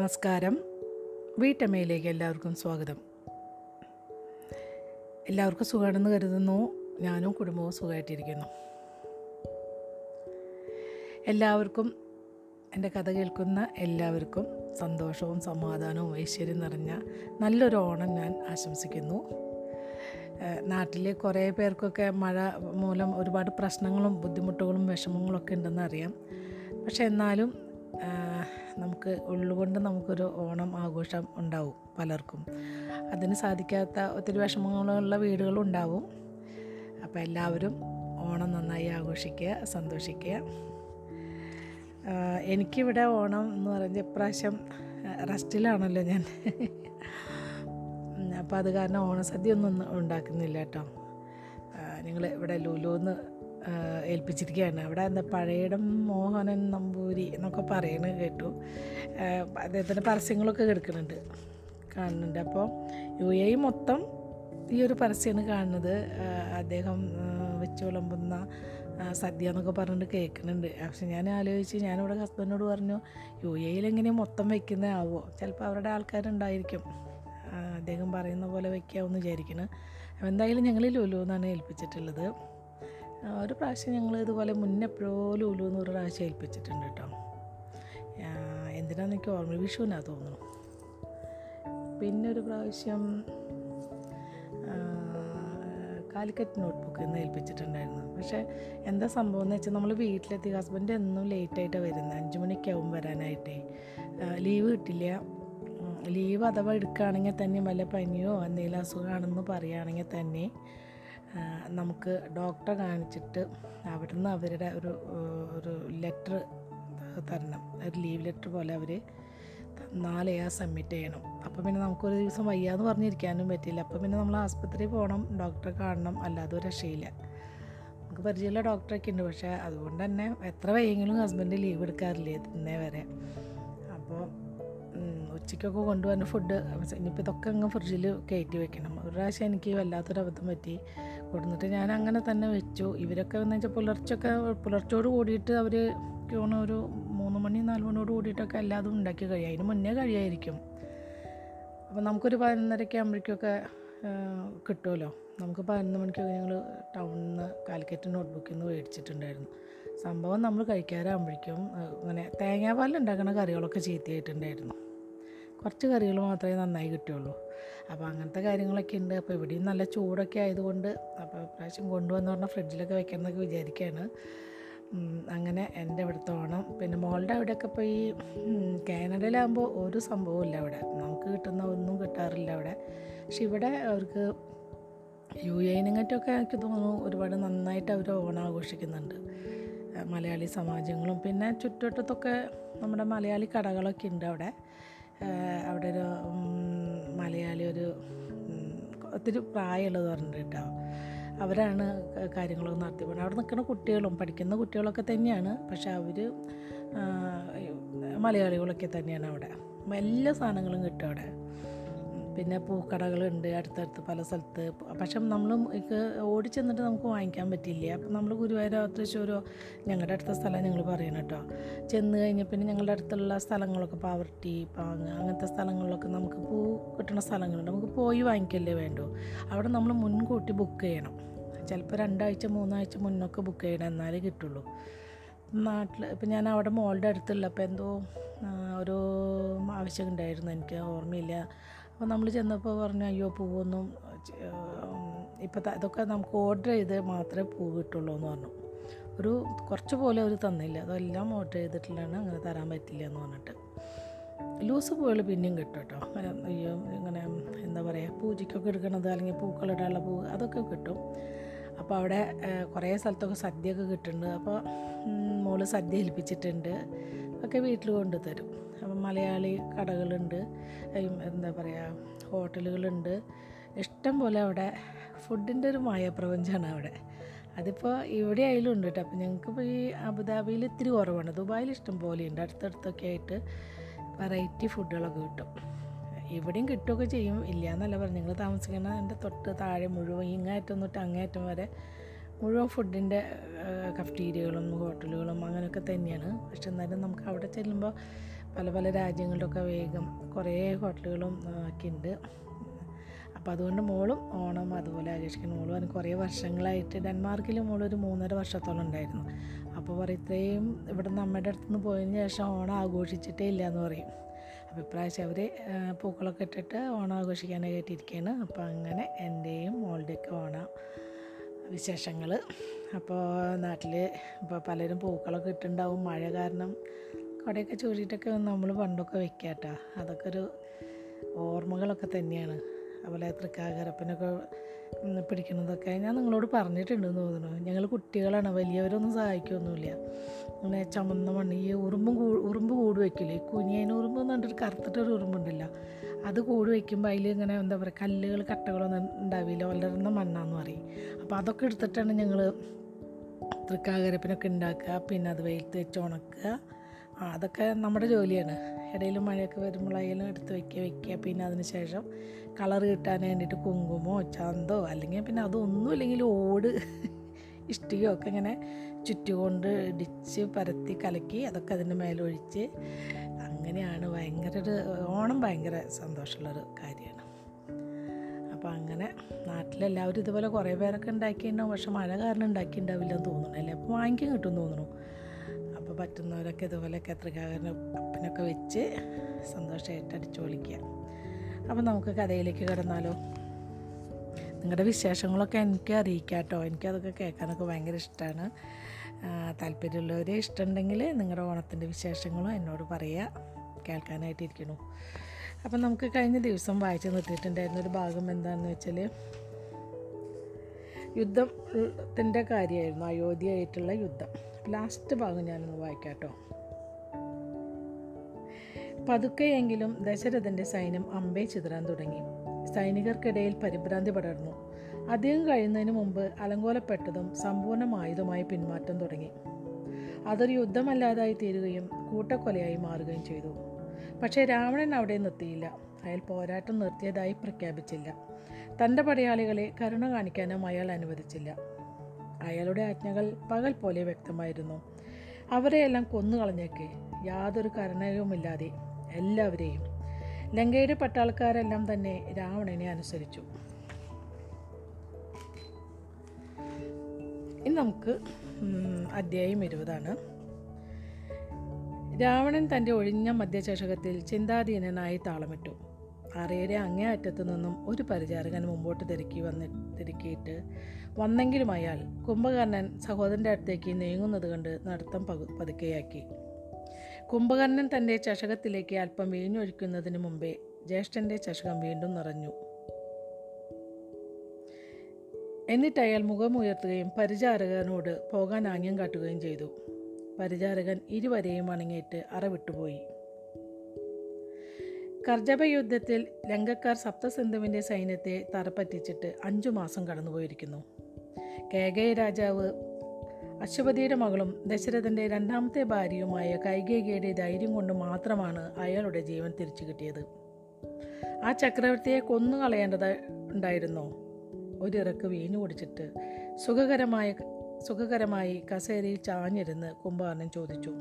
നമസ്കാരം. വീട്ടമ്മയിലേക്ക് എല്ലാവർക്കും സ്വാഗതം. എല്ലാവർക്കും സുഖമാണെന്ന് കരുതുന്നു. ഞാനും കുടുംബവും സുഖമായിട്ടിരിക്കുന്നു. എല്ലാവർക്കും എന്റെ കഥ കേൾക്കുന്ന എല്ലാവർക്കും സന്തോഷവും സമാധാനവും ഐശ്വര്യം നിറഞ്ഞ നല്ലൊരു ഓണം ഞാൻ ആശംസിക്കുന്നു. നാട്ടിലെ കുറേ പേർക്കൊക്കെ മഴ മൂലം ഒരുപാട് പ്രശ്നങ്ങളും ബുദ്ധിമുട്ടുകളും വിഷമങ്ങളൊക്കെ ഉണ്ടെന്ന് അറിയാം. പക്ഷെ എന്നാലും നമുക്ക് ഉള്ളുകൊണ്ട് നമുക്കൊരു ഓണം ആഘോഷം ഉണ്ടാവും പലർക്കും. അതിന് സാധിക്കാത്ത ഒത്തിരി വിഷമങ്ങളുള്ള വീടുകളും ഉണ്ടാവും അപ്പോൾ എല്ലാവരും ഓണം നന്നായി ആഘോഷിക്കുക സന്തോഷിക്കുക. എനിക്കിവിടെ ഓണം എന്ന് പറയുന്നത് ഇപ്രാവശ്യം റെസ്റ്റിലാണല്ലോ ഞാൻ. അപ്പോൾ അത് കാരണം ഓണസദ്യ ഒന്നും ഉണ്ടാക്കുന്നില്ല കേട്ടോ. നിങ്ങൾ ഇവിടെ ലുലുന്ന് ഏൽപ്പിച്ചിരിക്കുകയാണ്. അവിടെ എന്താ പഴയടം മോഹനൻ നമ്പൂരി എന്നൊക്കെ പറയുന്നത് കേട്ടു. അദ്ദേഹത്തിന്റെ പരസ്യങ്ങളൊക്കെ കിടക്കുന്നുണ്ട് കാണുന്നുണ്ട്. അപ്പോൾ യു എ മൊത്തം ഈ ഒരു പരസ്യമാണ് കാണുന്നത്. അദ്ദേഹം വെച്ച് വിളമ്പുന്ന സദ്യ എന്നൊക്കെ പറഞ്ഞിട്ട് കേൾക്കുന്നുണ്ട്. പക്ഷെ ഞാൻ ആലോചിച്ച് ഞാനിവിടെ ഹസ്ബൻഡിനോട് പറഞ്ഞു യു എയിൽ എങ്ങനെ മൊത്തം വെക്കുന്നത് ആവോ? ചിലപ്പോൾ അവരുടെ ആൾക്കാരുണ്ടായിരിക്കും. അദ്ദേഹം പറയുന്ന പോലെ വെക്കാമെന്ന് വിചാരിക്കുന്നു. എന്തായാലും ഞങ്ങൾ ലുലു എന്നാണ് ഏൽപ്പിച്ചിട്ടുള്ളത്. ഒരു പ്രാവശ്യം ഞങ്ങൾ ഇതുപോലെ മുന്നേ എപ്പോഴോ ലുലു എന്ന് ഒരു പ്രാവശ്യം ഏൽപ്പിച്ചിട്ടുണ്ട് കേട്ടോ. എന്തിനാന്ന് എനിക്ക് ഓർമ്മ വിഷുവിനാ തോന്നുന്നു. പിന്നെ ഒരു പ്രാവശ്യം കാലിക്കറ്റ് നോട്ട്ബുക്ക് എന്ന് ഏൽപ്പിച്ചിട്ടുണ്ടായിരുന്നു. പക്ഷേ എന്താ സംഭവം എന്ന് വെച്ചാൽ നമ്മൾ വീട്ടിലെത്തി ഹസ്ബൻഡ് എന്നും ലേറ്റായിട്ടാണ് വരുന്നത്. അഞ്ച് മണിക്കാവും വരാനായിട്ടേ. ലീവ് കിട്ടില്ല. ലീവ് അഥവാ എടുക്കുകയാണെങ്കിൽ തന്നെ വല്ല പനിയോ എന്തെങ്കിലും അസുഖമാണെന്ന് പറയുകയാണെങ്കിൽ തന്നെ നമുക്ക് ഡോക്ടറെ കാണിച്ചിട്ട് അവിടുന്ന് അവരുടെ ഒരു ഒരു ലെറ്റർ തരണം. ഒരു ലീവ് ലെറ്റർ പോലെ അവർ തന്നാലേ ആ സബ്മിറ്റ് ചെയ്യണം. അപ്പോൾ പിന്നെ നമുക്കൊരു ദിവസം വയ്യാന്ന് പറഞ്ഞിരിക്കാനും പറ്റില്ല. അപ്പോൾ പിന്നെ നമ്മൾ ആസ്പത്രിയിൽ പോകണം ഡോക്ടറെ കാണണം അല്ലാതെ ഒരു രക്ഷയില്ല. നമുക്ക് പരിചയമുള്ള ഡോക്ടറൊക്കെ ഉണ്ട്. പക്ഷേ അതുകൊണ്ട് തന്നെ എത്ര വയ്യെങ്കിലും ഹസ്ബൻഡ് ലീവ് എടുക്കാറില്ല ഇന്നേ വരെ. അപ്പോൾ ഉച്ചയ്ക്കൊക്കെ കൊണ്ടുവന്ന ഫുഡ് ഇനിയിപ്പോൾ ഇതൊക്കെ അങ്ങ് ഫ്രിഡ്ജിൽ കയറ്റി വെക്കണം. ഒരു പ്രാവശ്യം എനിക്ക് വല്ലാത്തൊരു അബദ്ധം പറ്റി. കൊടുത്തിട്ട് ഞാൻ അങ്ങനെ തന്നെ വെച്ചു. ഇവരൊക്കെ എന്ന് വെച്ചാൽ പുലർച്ചൊക്കെ പുലർച്ചയോട് കൂടിയിട്ട് അവർ ക്യൂണ് ഒരു മൂന്ന് മണി നാല് മണിയോട് കൂടിയിട്ടൊക്കെ എല്ലാതും ഉണ്ടാക്കി കഴിയും. അതിന് മുന്നേ കഴിയായിരിക്കും. അപ്പോൾ നമുക്കൊരു പതിനൊന്നരയ്ക്ക് ആകുമ്പോഴേക്കൊക്കെ കിട്ടുമല്ലോ. നമുക്ക് പതിനൊന്ന് മണിക്കൊക്കെ ഞങ്ങൾ ടൗണിൽ നിന്ന് കാലിക്കറ്റ് നോട്ട്ബുക്കിൽ നിന്ന് മേടിച്ചിട്ടുണ്ടായിരുന്നു. സംഭവം നമ്മൾ കഴിക്കാറാകുമ്പോഴേക്കും അങ്ങനെ ഉണ്ടാക്കുന്ന കറികളൊക്കെ ചീത്തയായിട്ടുണ്ടായിരുന്നു. കുറച്ച് കറികൾ മാത്രമേ നന്നായി കിട്ടുള്ളൂ അപ്പോൾ അങ്ങനത്തെ കാര്യങ്ങളൊക്കെ ഉണ്ട്. അപ്പോൾ ഇവിടെയും നല്ല ചൂടൊക്കെ ആയതുകൊണ്ട് അപ്പോൾ പ്രാവശ്യം കൊണ്ടുവന്ന് പറഞ്ഞാൽ ഫ്രിഡ്ജിലൊക്കെ വെക്കണമെന്നൊക്കെ വിചാരിക്കുകയാണ്. അങ്ങനെ എന്റെ ഇവിടുത്തെ ഓണം. പിന്നെ മോളുടെ അവിടെയൊക്കെ ഇപ്പോൾ ഈ കാനഡയിലാകുമ്പോൾ ഒരു സംഭവമില്ല അവിടെ. നമുക്ക് കിട്ടുന്ന ഒന്നും കിട്ടാറില്ല അവിടെ. പക്ഷെ ഇവിടെ അവർക്ക് യു എനിങ്ങറ്റൊക്കെ എനിക്ക് തോന്നുന്നു ഒരുപാട് നന്നായിട്ട് അവർ ഓണം ആഘോഷിക്കുന്നുണ്ട്. മലയാളി സമാജങ്ങളും പിന്നെ ചുറ്റുവട്ടത്തൊക്കെ നമ്മുടെ മലയാളി കടകളൊക്കെ ഉണ്ട് അവിടെ. അവിടെ ഒരു മലയാളി ഒരു ഒത്തിരി പ്രായമുള്ളത് പറഞ്ഞിട്ട്. അവരാണ് കാര്യങ്ങളൊക്കെ നടത്തി പോകുന്നത് അവിടെ നിൽക്കുന്ന കുട്ടികളും പഠിക്കുന്ന കുട്ടികളൊക്കെ തന്നെയാണ്. പക്ഷെ അവർ മലയാളികളൊക്കെ തന്നെയാണ് അവിടെ. എല്ലാ സാധനങ്ങളും കിട്ടും അവിടെ. പിന്നെ പൂക്കടകളുണ്ട് അടുത്തടുത്ത് പല സ്ഥലത്ത്. പക്ഷെ നമ്മൾ ഓടി ചെന്നിട്ട് നമുക്ക് വാങ്ങിക്കാൻ പറ്റില്ല അപ്പം നമ്മൾ ഗുരുവായൂരോ തൃശ്ശൂരോ ഞങ്ങളുടെ അടുത്ത സ്ഥലം ഞങ്ങൾ പറയണം കേട്ടോ ചെന്ന് കഴിഞ്ഞാൽ പിന്നെ ഞങ്ങളുടെ അടുത്തുള്ള സ്ഥലങ്ങളൊക്കെ പാവർട്ടി പാങ്ങ് അങ്ങനത്തെ സ്ഥലങ്ങളിലൊക്കെ നമുക്ക് പൂ കിട്ടുന്ന സ്ഥലങ്ങളുണ്ട്. നമുക്ക് പോയി വാങ്ങിക്കല്ലേ വേണ്ടൂ? അവിടെ നമ്മൾ മുൻകൂട്ടി ബുക്ക് ചെയ്യണം. ചിലപ്പോൾ രണ്ടാഴ്ച മൂന്നാഴ്ച മുന്നൊക്കെ ബുക്ക് ചെയ്യണം എന്നാലേ കിട്ടുള്ളൂ. നാട്ടിൽ ഇപ്പം ഞാൻ അവിടെ മോളുടെ അടുത്തുള്ള അപ്പോൾ എന്തോ ഒരു ആവശ്യം ഉണ്ടായിരുന്നു എനിക്ക്. ഓർമ്മയില്ല. അപ്പോൾ നമ്മൾ ചെന്നപ്പോൾ പറഞ്ഞു അയ്യോ പൂവൊന്നും ഇപ്പം ഇതൊക്കെ നമുക്ക് ഓർഡർ ചെയ്ത് മാത്രമേ പൂ കിട്ടുള്ളൂ എന്ന് പറഞ്ഞു. ഒരു കുറച്ച് പോലെ അവർ തന്നില്ല. അതെല്ലാം ഓർഡർ ചെയ്തിട്ടുള്ളതാണ് അങ്ങനെ തരാൻ പറ്റില്ല എന്ന് പറഞ്ഞിട്ട്. ലൂസ് പൂവുകൾ പിന്നെയും കിട്ടും കേട്ടോ. അയ്യോ ഇങ്ങനെ എന്താ പറയുക പൂജയ്ക്കൊക്കെ എടുക്കണത് അല്ലെങ്കിൽ പൂക്കളിടാനുള്ള പൂ അതൊക്കെ കിട്ടും. അപ്പോൾ അവിടെ കുറേ സ്ഥലത്തൊക്കെ സദ്യയൊക്കെ കിട്ടുന്നുണ്ട്. അപ്പോൾ മോൾ സദ്യ ഏൽപ്പിച്ചിട്ടുണ്ട്. ഒക്കെ വീട്ടിൽ കൊണ്ടു തരും അപ്പം മലയാളി കടകളുണ്ട് എന്താ പറയുക ഹോട്ടലുകളുണ്ട്. ഇഷ്ടം പോലെ അവിടെ ഫുഡിന്റെ ഒരു മായപ്രപഞ്ചമാണ് അവിടെ. അതിപ്പോൾ ഇവിടെ ആയാലും ഉണ്ട് കേട്ടോ. അപ്പം ഞങ്ങൾക്കിപ്പോൾ ഈ അബുദാബിയിൽ ഇത്തിരി കുറവാണ്. ദുബായിൽ ഇഷ്ടം പോലെ ഉണ്ട്. അടുത്തടുത്തൊക്കെ ആയിട്ട് വെറൈറ്റി ഫുഡുകളൊക്കെ കിട്ടും. ഇവിടെയും കിട്ടുകയൊക്കെ ചെയ്യും. ഇല്ല എന്നല്ല പറഞ്ഞു ഞങ്ങൾ താമസിക്കുന്ന എന്റെ തൊട്ട് താഴെ മുഴുവൻ ഇങ്ങേറ്റം തൊട്ട് അങ്ങേറ്റം വരെ മുഴുവൻ ഫുഡിന്റെ കഫ്റ്റീരിയകളും ഹോട്ടലുകളും അങ്ങനെയൊക്കെ തന്നെയാണ്. പക്ഷെ എന്നാലും നമുക്ക് അവിടെ ചെല്ലുമ്പോൾ പല പല രാജ്യങ്ങളിലൊക്കെ വേഗം കുറേ ഹോട്ടലുകളും ഒക്കെ ഉണ്ട്. അപ്പോൾ അതുകൊണ്ട് മോളും ഓണം അതുപോലെ ആഘോഷിക്കുന്നു. മോളും പറഞ്ഞു കുറേ വർഷങ്ങളായിട്ട് ഡെൻമാർക്കിൽ മോളൊരു മൂന്നര വർഷത്തോളം ഉണ്ടായിരുന്നു. അപ്പോൾ പറയും ഇത്രയും ഇവിടെ നമ്മുടെ അടുത്ത് നിന്ന് പോയതിന് ശേഷം ഓണം ആഘോഷിച്ചിട്ടേ ഇല്ല എന്ന് പറയും. അപ്പോൾ ഇപ്രാവശ്യം അവർ പൂക്കളൊക്കെ ഇട്ടിട്ട് ഓണം ആഘോഷിക്കാനായി ഇരിക്കുകയാണ് അപ്പോൾ അങ്ങനെ എന്റെയും മോളുടെയൊക്കെ ഓണം വിശേഷങ്ങൾ അപ്പോൾ നാട്ടിൽ ഇപ്പോൾ പലരും പൂക്കളൊക്കെ ഇട്ടുണ്ടാവും മഴ കാരണം കുടയൊക്കെ ചൂടിയിട്ടൊക്കെ നമ്മൾ പണ്ടൊക്കെ വെക്കുക കേട്ടോ അതൊക്കെ ഒരു ഓർമ്മകളൊക്കെ തന്നെയാണ്. അതുപോലെ തൃക്കാകരപ്പനൊക്കെ പിടിക്കുന്നതൊക്കെ ഞാൻ നിങ്ങളോട് പറഞ്ഞിട്ടുണ്ടെന്ന് തോന്നുന്നു. ഞങ്ങൾ കുട്ടികളാണ് വലിയവരൊന്നും സഹായിക്കൊന്നുമില്ല. അങ്ങനെ ചുമന്ന മണ്ണ് ഈ ഉറുമ്പും ഉറുമ്പ് കൂട് വയ്ക്കില്ലേ ഈ കുനിയൻ ഉറുമ്പ് എന്ന് പറഞ്ഞിട്ട് കറുത്തിട്ടൊരു ഉറുമ്പുണ്ടല്ലോ. അത് കൂട് വയ്ക്കുമ്പോൾ അതിൽ ഇങ്ങനെ എന്താ പറയുക കല്ലുകൾ കട്ടകളൊന്നും ഉണ്ടാവില്ല. വളരുന്ന മണ്ണാന്ന് പറയും. അപ്പോൾ അതൊക്കെ എടുത്തിട്ടാണ് ഞങ്ങൾ തൃക്കാകരപ്പിനൊക്കെ ഉണ്ടാക്കുക. പിന്നെ അത് വെയിലത്ത് വെച്ച് ഉണക്കുക. അതൊക്കെ നമ്മുടെ ജോലിയാണ്. ഇടയിൽ മഴയൊക്കെ വരുമ്പോഴായാലും എടുത്ത് വയ്ക്കുക വയ്ക്കുക പിന്നെ അതിന് ശേഷം കളർ കിട്ടാൻ വേണ്ടിയിട്ട് കുങ്കുമോ ചന്തോ അല്ലെങ്കിൽ പിന്നെ അതൊന്നും ഇല്ലെങ്കിൽ ഓട് ഇഷ്ടികയോ ഒക്കെ ഇങ്ങനെ ചുറ്റുകൊണ്ട് ഇടിച്ച് പരത്തി കലക്കി അതൊക്കെ അതിന്റെ മേലൊഴിച്ച് അങ്ങനെയാണ് ഭയങ്കര ഒരു ഓണം ഭയങ്കര സന്തോഷമുള്ളൊരു കാര്യമാണ്. അപ്പോൾ അങ്ങനെ നാട്ടിലെല്ലാവരും ഇതുപോലെ കുറേ പേരൊക്കെ ഉണ്ടാക്കിയിട്ടുണ്ടാവും. പക്ഷെ മഴ കാരണം ഉണ്ടാക്കിയിട്ടുണ്ടാവില്ലെന്ന് തോന്നുന്നു. അല്ലേ? അപ്പോൾ വാങ്ങിക്കാൻ കിട്ടുമെന്ന് തോന്നുന്നു. പറ്റുന്നവരൊക്കെ ഇതുപോലെ എത്രക്കാരനും അപ്പനൊക്കെ വെച്ച് സന്തോഷമായിട്ട് അടിച്ചു പൊളിക്കുക. അപ്പം നമുക്ക് കഥയിലേക്ക് കിടന്നാലോ? നിങ്ങളുടെ വിശേഷങ്ങളൊക്കെ എനിക്ക് അറിയിക്കാം കേട്ടോ എനിക്കതൊക്കെ കേൾക്കാനൊക്കെ ഭയങ്കര ഇഷ്ടമാണ്. താല്പര്യമുള്ളവർ ഇഷ്ടമുണ്ടെങ്കിൽ നിങ്ങളുടെ ഓണത്തിന്റെ വിശേഷങ്ങളും എന്നോട് പറയുക. കേൾക്കാനായിട്ടിരിക്കണു അപ്പം നമുക്ക് കഴിഞ്ഞ ദിവസം വായിച്ചു നിർത്തിയിട്ടുണ്ടായിരുന്ന ഒരു ഭാഗം എന്താണെന്ന് വെച്ചാൽ യുദ്ധത്തിന്റെ കാര്യമായിരുന്നു. അയോധ്യയായിട്ടുള്ള യുദ്ധം. ലാസ്റ്റ് ഭാഗം ഞാനൊന്ന് വായിക്കാം കേട്ടോ പതുക്കെയെങ്കിലും ദശരഥന്റെ സൈന്യം അമ്പേ ചിതറാൻ തുടങ്ങി. സൈനികർക്കിടയിൽ പരിഭ്രാന്തി പടർന്നു. അധികം കഴിയുന്നതിന് മുമ്പ് അലങ്കോലപ്പെട്ടതും സമ്പൂർണമായതുമായ പിന്മാറ്റം തുടങ്ങി. അതൊരു യുദ്ധമല്ലാതായി തീരുകയും കൂട്ടക്കൊലയായി മാറുകയും ചെയ്തു. പക്ഷേ രാവണൻ അവിടെ നിർത്തിയില്ല. അയാൾ പോരാട്ടം നിർത്തിയതായി പ്രഖ്യാപിച്ചില്ല. തന്റെ പടയാളികളെ കരുണ കാണിക്കാനും അയാൾ അനുവദിച്ചില്ല. അയാളുടെ ആജ്ഞകൾ പകൽ പോലെ വ്യക്തമായിരുന്നു. അവരെയെല്ലാം കൊന്നുകളഞ്ഞേക്ക് യാതൊരു കരുണയുമില്ലാതെ എല്ലാവരെയും ലങ്കയുടെ പട്ടാൾക്കാരെല്ലാം തന്നെ രാവണനെ അനുസരിച്ചു. ഇനി നമുക്ക് അധ്യായം ഇരുപതാണ്. രാവണൻ തന്റെ ഒഴിഞ്ഞ മധ്യചഷകത്തിൽ ചിന്താധീനനായി താളമിട്ടു. അറയുടെ അങ്ങേ അറ്റത്തു നിന്നും ഒരു പരിചാരകൻ മുമ്പോട്ട് തിരക്കി വന്ന് തിരക്കിയിട്ട് വന്നെങ്കിലും അയാൾ കുംഭകർണൻ സഹോദരന്റെ അടുത്തേക്ക് നീങ്ങുന്നത് കണ്ട് നടത്തം പകു പതുക്കെയാക്കി. കുംഭകർണൻ തന്റെ ചഷകത്തിലേക്ക് അല്പം വീഞ്ഞൊഴിക്കുന്നതിന് മുമ്പേ ജ്യേഷ്ഠന്റെ ചഷകം വീണ്ടും നിറഞ്ഞു. എന്നിട്ട് അയാൾ മുഖമുയർത്തുകയും പരിചാരകനോട് പോകാൻ ആംഗ്യം കാട്ടുകയും ചെയ്തു. പരിചാരകൻ ഇരുവരെയും അണങ്ങിയിട്ട് അറ വിട്ടുപോയി കർജബ യുദ്ധത്തിൽ ലങ്കക്കാർ സപ്തസിന്ധുവിന്റെ സൈന്യത്തെ തറപ്പറ്റിച്ചിട്ട് അഞ്ചു മാസം കടന്നുപോയിരിക്കുന്നു. കേകയ രാജാവ് അശ്വപതിയുടെ മകളും ദശരഥന്റെ രണ്ടാമത്തെ ഭാര്യയുമായ കൈകേകിയുടെ ധൈര്യം കൊണ്ട് മാത്രമാണ് അയാളുടെ ജീവൻ തിരിച്ചു കിട്ടിയത്. ആ ചക്രവർത്തിയെ കൊന്നു കളയേണ്ടത് ഉണ്ടായിരുന്നോ. ഒരിറക്ക് വീഞ്ഞു കുടിച്ചിട്ട് സുഖകരമായ സുഖകരമായി കസേരയിൽ ചാഞ്ഞിരുന്ന് കുംഭകർണൻ ചോദിച്ചു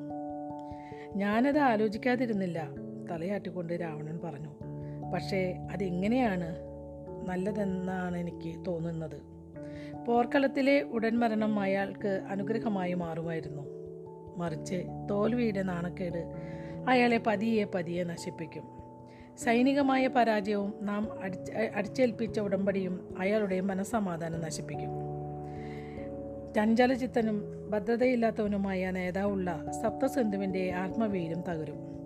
ഞാനത് ആലോചിക്കാതിരുന്നില്ല. തലയാട്ടിക്കൊണ്ട് രാവണൻ പറഞ്ഞു പക്ഷേ അതെങ്ങനെയാണ്? നല്ലതെന്നാണ് എനിക്ക് തോന്നുന്നത്. പോർക്കളത്തിലെ ഉടൻ മരണം അയാൾക്ക് അനുഗ്രഹമായി മാറുമായിരുന്നു. മറിച്ച് തോൽവിയുടെ നാണക്കേട് അയാളെ പതിയെ പതിയെ നശിപ്പിക്കും. സൈനികമായ പരാജയവും നാം അടിച്ച അടിച്ചേൽപ്പിച്ച ഉടമ്പടിയും അയാളുടെ മനസ്സമാധാനം നശിപ്പിക്കും. ചഞ്ചലചിത്തനും ഭദ്രതയില്ലാത്തവനുമായ നേതാവുള്ള സപ്തസിന്ധുവിന്റെ ആത്മവീര്യം തകരും.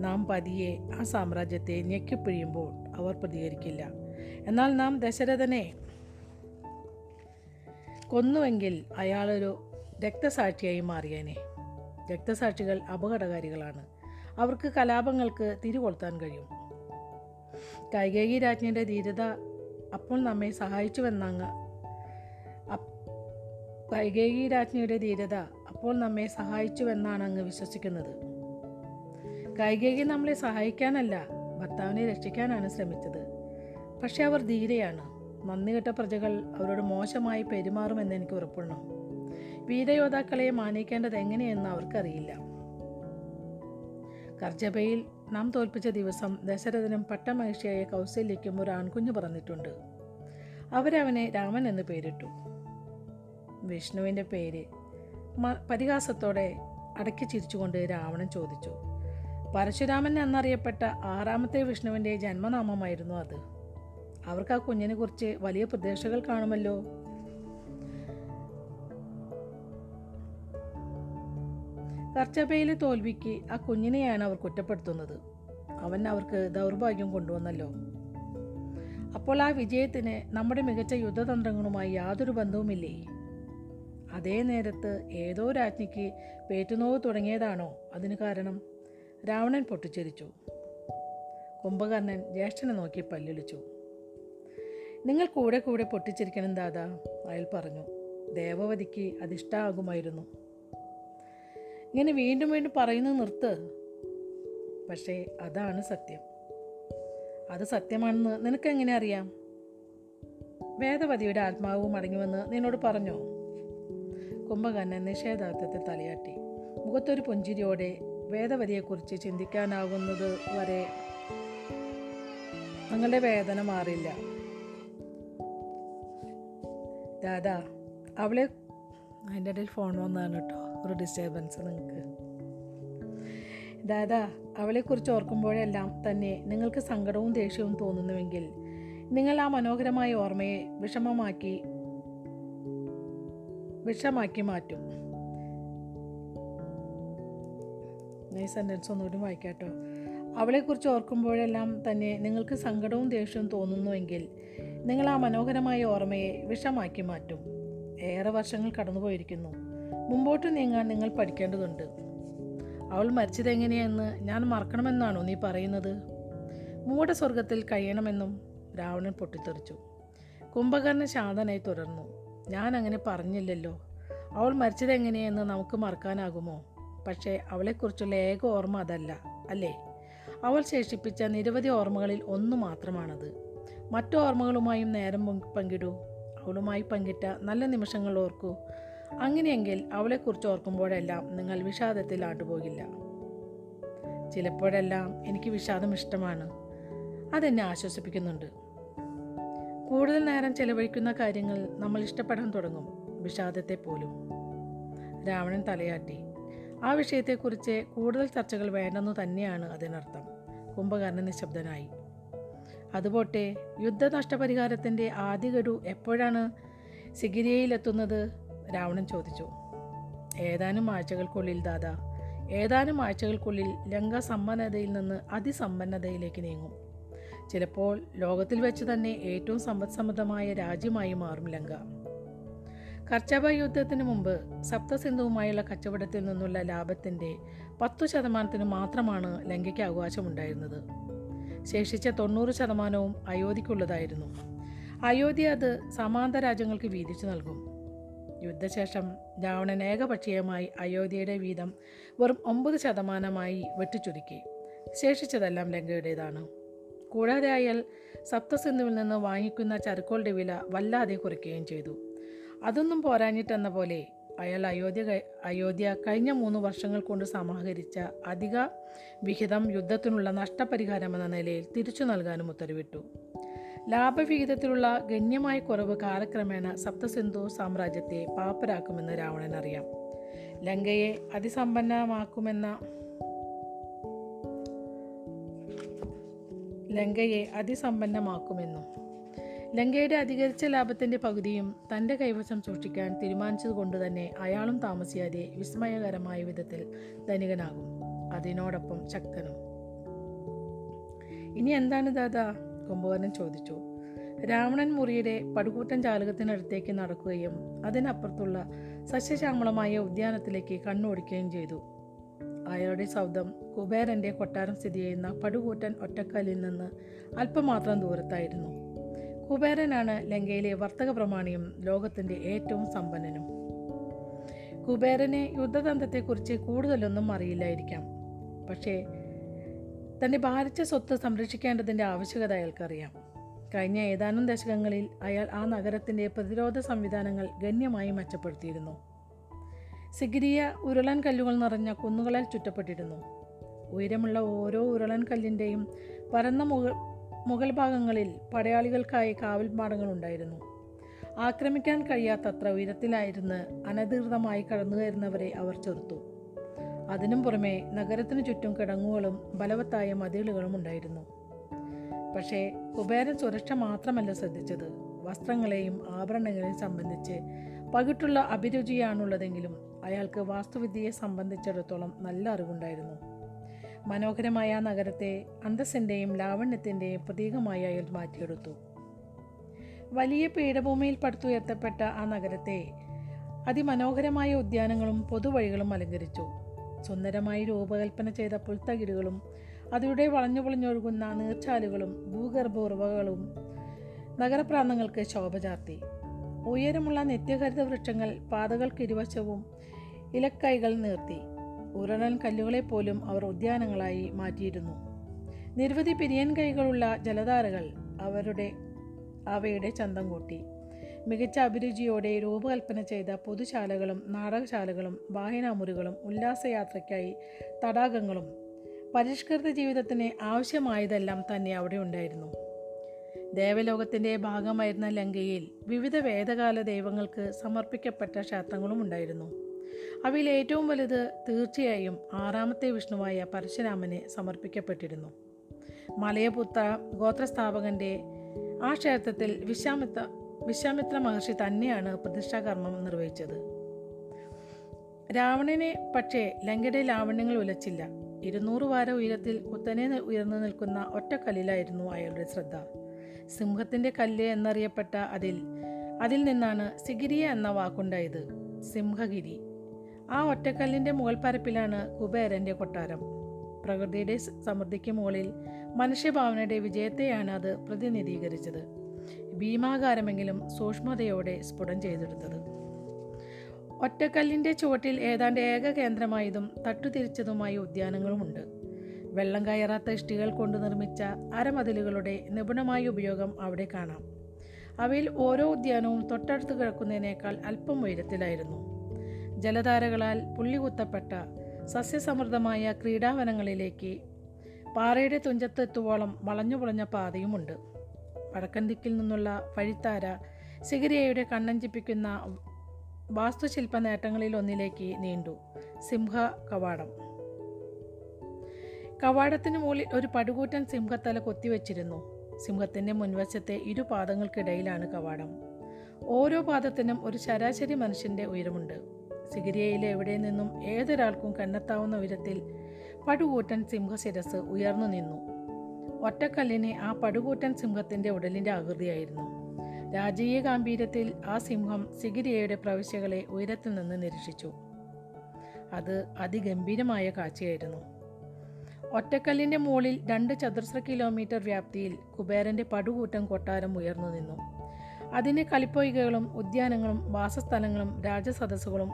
നാം പതിയെ ആ സാമ്രാജ്യത്തെ ഞെക്കിപ്പിഴിയുമ്പോൾ അവർ പ്രതികരിക്കില്ല. എന്നാൽ നാം ദശരഥനെ കൊന്നുവെങ്കിൽ അയാളൊരു രക്തസാക്ഷിയായി മാറിയേനെ. രക്തസാക്ഷികൾ അപകടകാരികളാണ്. അവർക്ക് കലാപങ്ങൾക്ക് തിരികൊളുത്താൻ കഴിയും. കൈകേയി രാജ്ഞിയുടെ ധീരത അപ്പോൾ നമ്മെ സഹായിച്ചുവെന്നങ്ങ് കൈകേകി രാജ്ഞിയുടെ ധീരത അപ്പോൾ നമ്മെ സഹായിച്ചുവെന്നാണ് അങ്ങ് വിശ്വസിക്കുന്നത്. കൈകേയി നമ്മളെ സഹായിക്കാനല്ല ഭർത്താവിനെ രക്ഷിക്കാനാണ് ശ്രമിച്ചത്. പക്ഷേ അവർ ധീരയാണ്. നന്ദികെട്ട പ്രജകൾ അവരോട് മോശമായി പെരുമാറുമെന്ന് എനിക്ക് ഉറപ്പുണ്ട്. വീരയോദ്ധാക്കളെ മാനിക്കേണ്ടത് എങ്ങനെയെന്ന് അവർക്കറിയില്ല. കർജബയിൽ നാം തോൽപ്പിച്ച ദിവസം ദശരഥനും പട്ടമഹിഷിയായ കൗസല്യയ്ക്കും ഒരു ആൺകുഞ്ഞു പറഞ്ഞിട്ടുണ്ട് അവരവനെ രാമൻ എന്ന് പേരിട്ടു. വിഷ്ണുവിന്റെ പേര് പരിഹാസത്തോടെ അടക്കി ചിരിച്ചുകൊണ്ട് രാവണൻ ചോദിച്ചു. പരശുരാമൻ എന്നറിയപ്പെട്ട ആറാമത്തെ വിഷ്ണുവിന്റെ ജന്മനാമമായിരുന്നു അത്. അവർക്ക് ആ കുഞ്ഞിനെ കുറിച്ച് വലിയ പ്രതീക്ഷകൾ കാണുമല്ലോ? കർച്ചബയിലെ തോൽവിക്ക് ആ കുഞ്ഞിനെയാണ് അവർ കുറ്റപ്പെടുത്തുന്നത്. അവൻ അവർക്ക് ദൗർഭാഗ്യം കൊണ്ടുവന്നല്ലോ. അപ്പോൾ ആ വിജയത്തിന് നമ്മുടെ മികച്ച യുദ്ധതന്ത്രങ്ങളുമായി യാതൊരു ബന്ധവുമില്ലേ? അതേ നേരത്ത് ഏതോ രാജ്ഞിക്ക് പേറ്റുനോവ് തുടങ്ങിയതാണോ അതിന് കാരണം? രാവണൻ പൊട്ടിച്ചിരിച്ചു. കുംഭകർണൻ ജ്യേഷ്ഠനെ നോക്കി പല്ലിളിച്ചു. നിങ്ങൾ കൂടെ കൂടെ പൊട്ടിച്ചിരിക്കണം ദാദാ അയാൾ പറഞ്ഞു. ദേവവതിക്ക് അതിഷ്ടാകുമായിരുന്നു ഇങ്ങനെ വീണ്ടും വീണ്ടും പറയുന്നത് നിർത്ത്. പക്ഷേ അതാണ് സത്യം. അത് സത്യമാണെന്ന് നിനക്കെങ്ങനെ അറിയാം? വേദവതിയുടെ ആത്മാവ് മടങ്ങുമെന്ന് നിന്നോട് പറഞ്ഞോ? കുംഭകർണൻ നിഷേധാർത്ഥത്തെ തലയാട്ടി. മുഖത്തൊരു പുഞ്ചിരിയോടെ വേദവതിയെക്കുറിച്ച് ചിന്തിക്കാനാകുന്നത് വരെ നിങ്ങളുടെ വേദന മാറില്ല. ദാദാ അവളെ അതിന്റെ ഇടയിൽ ഫോൺ വന്നതാണ് കേട്ടോ ഒരു ഡിസ്റ്റർബൻസ് നിങ്ങൾക്ക് ദാദാ അവളെക്കുറിച്ച് ഓർക്കുമ്പോഴെല്ലാം തന്നെ നിങ്ങൾക്ക് സങ്കടവും ദേഷ്യവും തോന്നുന്നുവെങ്കിൽ നിങ്ങൾ ആ മനോഹരമായ ഓർമ്മയെ വിഷമമാക്കി വിഷമാക്കി മാറ്റും. ഈ സെന്റൻസ് ഒന്നുകൂടി വായിക്കാട്ടോ. അവളെക്കുറിച്ച് ഓർക്കുമ്പോഴെല്ലാം തന്നെ നിങ്ങൾക്ക് സങ്കടവും ദേഷ്യവും തോന്നുന്നുവെങ്കിൽ നിങ്ങൾ ആ മനോഹരമായ ഓർമ്മയെ വിഷമാക്കി മാറ്റും. ഏറെ വർഷങ്ങൾ കടന്നുപോയിരിക്കുന്നു. മുമ്പോട്ട് നീങ്ങാൻ നിങ്ങൾ പഠിക്കേണ്ടതുണ്ട്. അവൾ മരിച്ചതെങ്ങനെയെന്ന് ഞാൻ മറക്കണമെന്നാണോ നീ പറയുന്നത്? മൂട സ്വർഗത്തിൽ കഴിയണമെന്നും രാവണൻ പൊട്ടിത്തെറിച്ചു. കുംഭകർണ ശാന്തനായി തുടർന്നു. ഞാൻ അങ്ങനെ പറഞ്ഞില്ലല്ലോ. അവൾ മരിച്ചതെങ്ങനെയെന്ന് നമുക്ക് മറക്കാനാകുമോ? പക്ഷേ അവളെക്കുറിച്ചുള്ള ഏക ഓർമ്മ അതല്ല അല്ലേ? അവൾ ശേഷിപ്പിച്ച നിരവധി ഓർമ്മകളിൽ ഒന്ന് മാത്രമാണത്. മറ്റു ഓർമ്മകളുമായും നേരം പങ്കിടൂ. അവളുമായി പങ്കിട്ട നല്ല നിമിഷങ്ങൾ ഓർക്കൂ. അങ്ങനെയെങ്കിൽ അവളെക്കുറിച്ച് ഓർക്കുമ്പോഴെല്ലാം നിങ്ങൾ വിഷാദത്തിൽ ആട്ടുപോകില്ല ചിലപ്പോഴെല്ലാം എനിക്ക് വിഷാദം ഇഷ്ടമാണ്. അതെന്നെ ആശ്വസിപ്പിക്കുന്നുണ്ട്. കൂടുതൽ നേരം ചെലവഴിക്കുന്ന കാര്യങ്ങൾ നമ്മൾ ഇഷ്ടപ്പെടാൻ തുടങ്ങും. വിഷാദത്തെ പോലും. രാവണൻ തലയാട്ടി. ആ വിഷയത്തെക്കുറിച്ച് കൂടുതൽ ചർച്ചകൾ വേണ്ടെന്നു തന്നെയാണ് അതിനർത്ഥം. കുംഭകർണൻ നിശബ്ദനായി. അതുപോട്ടെ യുദ്ധനഷ്ടപരിഹാരത്തിന്റെ ആദ്യ ഗഡു എപ്പോഴാണ് സിഗിരിയയിലെത്തുന്നത്? രാവണൻ ചോദിച്ചു. ഏതാനും ആഴ്ചകൾക്കുള്ളിൽ ദാദാ. ഏതാനും ആഴ്ചകൾക്കുള്ളിൽ ലങ്ക സമ്പന്നതയിൽ നിന്ന് അതിസമ്പന്നതയിലേക്ക് നീങ്ങും. ചിലപ്പോൾ ലോകത്തിൽ വെച്ച് തന്നെ ഏറ്റവും സമ്പദ്സമ്മതമായ രാജ്യമായി മാറും ലങ്ക. കർച്ചബ യുദ്ധത്തിന് മുമ്പ് സപ്തസിന്ധുവുമായുള്ള കച്ചവടത്തിൽ നിന്നുള്ള ലാഭത്തിന്റെ പത്തു ശതമാനത്തിന് മാത്രമാണ് ലങ്കയ്ക്ക് അവകാശമുണ്ടായിരുന്നത്. ശേഷിച്ച തൊണ്ണൂറ് ശതമാനവും അയോധ്യക്കുള്ളതായിരുന്നു അയോധ്യ അത് സമാന്ത രാജ്യങ്ങൾക്ക് വീതിച്ചു നൽകും. യുദ്ധശേഷം രാവണൻ ഏകപക്ഷീയമായി അയോധ്യയുടെ വീതം വെറും ഒമ്പത് ശതമാനമായി വെട്ടിച്ചുരുക്കി. ശേഷിച്ചതെല്ലാം ലങ്കയുടേതാണ്. കൂടാതെ അയാൾ സപ്തസിന്ധുവിൽ നിന്ന് വാങ്ങിക്കുന്ന ചരക്കുകളുടെ വില വല്ലാതെ കുറയ്ക്കുകയും ചെയ്തു. അതൊന്നും പോരാഞ്ഞിട്ടെന്ന പോലെ അയാൾ അയോധ്യ അയോധ്യ കഴിഞ്ഞ മൂന്ന് വർഷങ്ങൾ കൊണ്ട് സമാഹരിച്ച അധിക വിഹിതം യുദ്ധത്തിനുള്ള നഷ്ടപരിഹാരം എന്ന നിലയിൽ തിരിച്ചു നൽകാനും ഉത്തരവിട്ടു. ലാഭവിഹിതത്തിലുള്ള ഗണ്യമായ കുറവ് കാലക്രമേണ സപ്തസിന്ധു സാമ്രാജ്യത്തെ പാപ്പരാക്കുമെന്ന് രാവണൻ അറിയാം. ലങ്കയെ അതിസമ്പന്നമാക്കുമെന്ന ലങ്കയെ അതിസമ്പന്നമാക്കുമെന്നും ലങ്കയുടെ അധികരിച്ച ലാഭത്തിന്റെ പകുതിയും തന്റെ കൈവശം സൂക്ഷിക്കാൻ തീരുമാനിച്ചതുകൊണ്ട് തന്നെ അയാളും താമസിയാതെ വിസ്മയകരമായ വിധത്തിൽ ധനികനാകും. അതിനോടൊപ്പം ശക്തനും. ഇനി എന്താണ് ദാദാ? കുംഭകർണൻ ചോദിച്ചു. രാവണൻ മുറിയുടെ പടുകൂട്ടൻ ജാലകത്തിനടുത്തേക്ക് നടക്കുകയും അതിനപ്പുറത്തുള്ള സസ്യശ്യാമളമായ ഉദ്യാനത്തിലേക്ക് കണ്ണോടിക്കുകയും ചെയ്തു. അയാളുടെ ശബ്ദം കുബേരന്റെ കൊട്ടാരം സ്ഥിതി ചെയ്യുന്ന പടുകൂറ്റൻ ഒറ്റക്കല്ലിൽ നിന്ന് അല്പമാത്രം ദൂരത്തായിരുന്നു. കുബേരനാണ് ലങ്കയിലെ വർത്തക പ്രമാണിയും ലോകത്തിന്റെ ഏറ്റവും സമ്പന്നനും. കുബേരനെ യുദ്ധതന്ത്രത്തെക്കുറിച്ച് കൂടുതലൊന്നും അറിയില്ലായിരിക്കാം. പക്ഷേ തന്റെ ഭാരിച്ച സ്വത്ത് സംരക്ഷിക്കേണ്ടതിന്റെ ആവശ്യകത അയാൾക്കറിയാം. കഴിഞ്ഞ ഏതാനും ദശകങ്ങളിൽ അയാൾ ആ നഗരത്തിന്റെ പ്രതിരോധ സംവിധാനങ്ങൾ ഗണ്യമായി മെച്ചപ്പെടുത്തിയിരുന്നു. സിഗിരിയ ഉരുളൻ കല്ലുകൾ നിറഞ്ഞ കുന്നുകളാൽ ചുറ്റപ്പെട്ടിരുന്നു. ഉയരമുള്ള ഓരോ ഉരുളൻ കല്ലിന്റെയും പരന്ന മുകൾ മുകൾ ഭാഗങ്ങളിൽ പടയാളികൾക്കായി കാവൽ മാടങ്ങളുണ്ടായിരുന്നു ആക്രമിക്കാൻ കഴിയാത്തത്ര ഉയരത്തിലായിരുന്നു അനധികൃതമായി കടന്നു കയറുന്നവരെ അവർ ചെറുത്തു. അതിനും പുറമെ നഗരത്തിനു ചുറ്റും കിടങ്ങുകളും ബലവത്തായ മതിലുകളും ഉണ്ടായിരുന്നു. പക്ഷേ കുബേര സുരക്ഷ മാത്രമല്ല ശ്രദ്ധിച്ചത്. വസ്ത്രങ്ങളെയും ആഭരണങ്ങളെയും സംബന്ധിച്ച് പകിട്ടുള്ള അഭിരുചിയാണുള്ളതെങ്കിലും അയാൾക്ക് വാസ്തുവിദ്യയെ സംബന്ധിച്ചിടത്തോളം നല്ല അറിവുണ്ടായിരുന്നു. മനോഹരമായ ആ നഗരത്തെ അന്തസ്സിന്റെയും ലാവണ്യത്തിന്റെയും പ്രതീകമായി അയാൾ മാറ്റിയെടുത്തു. വലിയ പീഠഭൂമിയിൽ പടുത്തുയർത്തപ്പെട്ട ആ നഗരത്തെ അതിമനോഹരമായ ഉദ്യാനങ്ങളും പൊതുവഴികളും അലങ്കരിച്ചു. സുന്ദരമായി രൂപകൽപ്പന ചെയ്ത പുൽത്തകിടുകളും അതിലൂടെ വളഞ്ഞു പൊളിഞ്ഞൊഴുകുന്ന നീർച്ചാലുകളും ഭൂഗർഭ ഉറവകളും നഗരപ്രാന്തങ്ങൾക്ക് ശോഭ ചാർത്തി. ഉയരമുള്ള നിത്യഹരിത വൃക്ഷങ്ങൾ പാതകൾക്ക് ഇരുവശവും ഇലക്കൈകൾ നിർത്തി. ഉരുളൻ കല്ലുകളെ പോലും അവർ ഉദ്യാനങ്ങളായി മാറ്റിയിരുന്നു. നിരവധി പിരിയൻ കൈകളുള്ള ജലധാരകൾ അവരുടെ അവയുടെ ചന്തം കൂട്ടി. മികച്ച അഭിരുചിയോടെ രൂപകൽപ്പന ചെയ്ത പൊതുശാലകളും നാടകശാലകളും വായനാമുറികളും ഉല്ലാസയാത്രയ്ക്കായി തടാകങ്ങളും പരിഷ്കൃത ജീവിതത്തിന് ആവശ്യമായതെല്ലാം തന്നെ അവിടെ ഉണ്ടായിരുന്നു. ദേവലോകത്തിന്റെ ഭാഗമായിരുന്ന ലങ്കയിൽ വിവിധ വേദകാല ദൈവങ്ങൾക്ക് സമർപ്പിക്കപ്പെട്ട ക്ഷേത്രങ്ങളും ഉണ്ടായിരുന്നു. അവയിൽ ഏറ്റവും വലുത് തീർച്ചയായും ആറാമത്തെ വിഷ്ണുവായ പരശുരാമനെ സമർപ്പിക്കപ്പെട്ടിരുന്നു. മലയപുത്ര ഗോത്രസ്ഥാപകന്റെ ആ ക്ഷേത്രത്തിൽ വിശ്വാമിത്ര വിശ്വാമിത്ര മഹർഷി തന്നെയാണ് പ്രതിഷ്ഠാകർമ്മം നിർവഹിച്ചത്. രാവണനെ പക്ഷേ ലങ്കയുടെ ലാവണ്യങ്ങൾ ഉലച്ചില്ല. ഇരുന്നൂറ് വാര ഉയരത്തിൽ കുത്തനെ ഉയർന്നു നിൽക്കുന്ന ഒറ്റക്കല്ലിലായിരുന്നു അയാളുടെ ശ്രദ്ധ. സിംഹത്തിന്റെ കല്ല് എന്നറിയപ്പെട്ട അതിൽ അതിൽ നിന്നാണ് സിഗിരിയ എന്ന വാക്കുണ്ടായത് സിംഹഗിരി. ആ ഒറ്റക്കല്ലിന്റെ മുകൾ പരപ്പിലാണ് കുബേരന്റെ കൊട്ടാരം. പ്രകൃതിയുടെ സമൃദ്ധിക്ക് മുകളിൽ മനുഷ്യഭാവനയുടെ വിജയത്തെയാണ് അത് പ്രതിനിധീകരിച്ചത്. ഭീമാകാരമെങ്കിലും സൂക്ഷ്മതയോടെ സ്ഫുടം ചെയ്തെടുത്തത്. ഒറ്റക്കല്ലിന്റെ ചുവട്ടിൽ ഏതാണ്ട് ഏക കേന്ദ്രമായതും തട്ടുതിരിച്ചതുമായ ഉദ്യാനങ്ങളുമുണ്ട്. വെള്ളം കയറാത്ത ഇഷ്ടികൾ കൊണ്ട് നിർമ്മിച്ച അരമതിലുകളുടെ നിപുണമായ ഉപയോഗം അവിടെ കാണാം. അവയിൽ ഓരോ ഉദ്യാനവും തൊട്ടടുത്ത് കിടക്കുന്നതിനേക്കാൾ അല്പം ഉയരത്തിലായിരുന്നു. ജലധാരകളാൽ പുള്ളികുത്തപ്പെട്ട സസ്യസമൃദ്ധമായ ക്രീഡാവനങ്ങളിലേക്ക് പാറയുടെ തുഞ്ചത്തെത്തുവോളം വളഞ്ഞു പുളഞ്ഞ പാതയുമുണ്ട്. വടക്കൻ ദിക്കിൽ നിന്നുള്ള വഴിത്താര സിഗിരിയയുടെ കണ്ണഞ്ചിപ്പിക്കുന്ന വാസ്തുശില്പ നേട്ടങ്ങളിലൊന്നിലേക്ക് നീണ്ടു. സിംഹ കവാടം കവാടത്തിന് മുകളിൽ ഒരു പടുകൂറ്റൻ സിംഹത്തല കൊത്തിവെച്ചിരുന്നു. സിംഹത്തിന്റെ മുൻവശത്തെ ഇരു പാദങ്ങൾക്കിടയിലാണ് കവാടം. ഓരോ പാദത്തിനും ഒരു ശരാശരി മനുഷ്യന്റെ ഉയരമുണ്ട്. സിഗിരിയയിലെ എവിടെ നിന്നും ഏതൊരാൾക്കും കണ്ടെത്താവുന്ന വിധത്തിൽ പടുകൂറ്റൻ സിംഹശിരസ് ഉയർന്നു നിന്നു. ഒറ്റക്കല്ലിന് ആ പടുകൂറ്റൻ സിംഹത്തിന്റെ ഉടലിന്റെ ആകൃതിയായിരുന്നു. രാജീയ ഗാംഭീര്യത്തിൽ ആ സിംഹം സിഗിരിയയുടെ പ്രവിശ്യകളെ ഉയരത്തിൽ നിന്ന് നിരീക്ഷിച്ചു. അത് അതിഗംഭീരമായ കാഴ്ചയായിരുന്നു. ഒറ്റക്കല്ലിന്റെ മുകളിൽ രണ്ട് ചതുരശ്ര കിലോമീറ്റർ വ്യാപ്തിയിൽ കുബേരന്റെ പടുകൂട്ടം കൊട്ടാരം ഉയർന്നു നിന്നു. അതിന് കളിപ്പൊയ്കകളും ഉദ്യാനങ്ങളും വാസസ്ഥലങ്ങളും രാജസദസ്സുകളും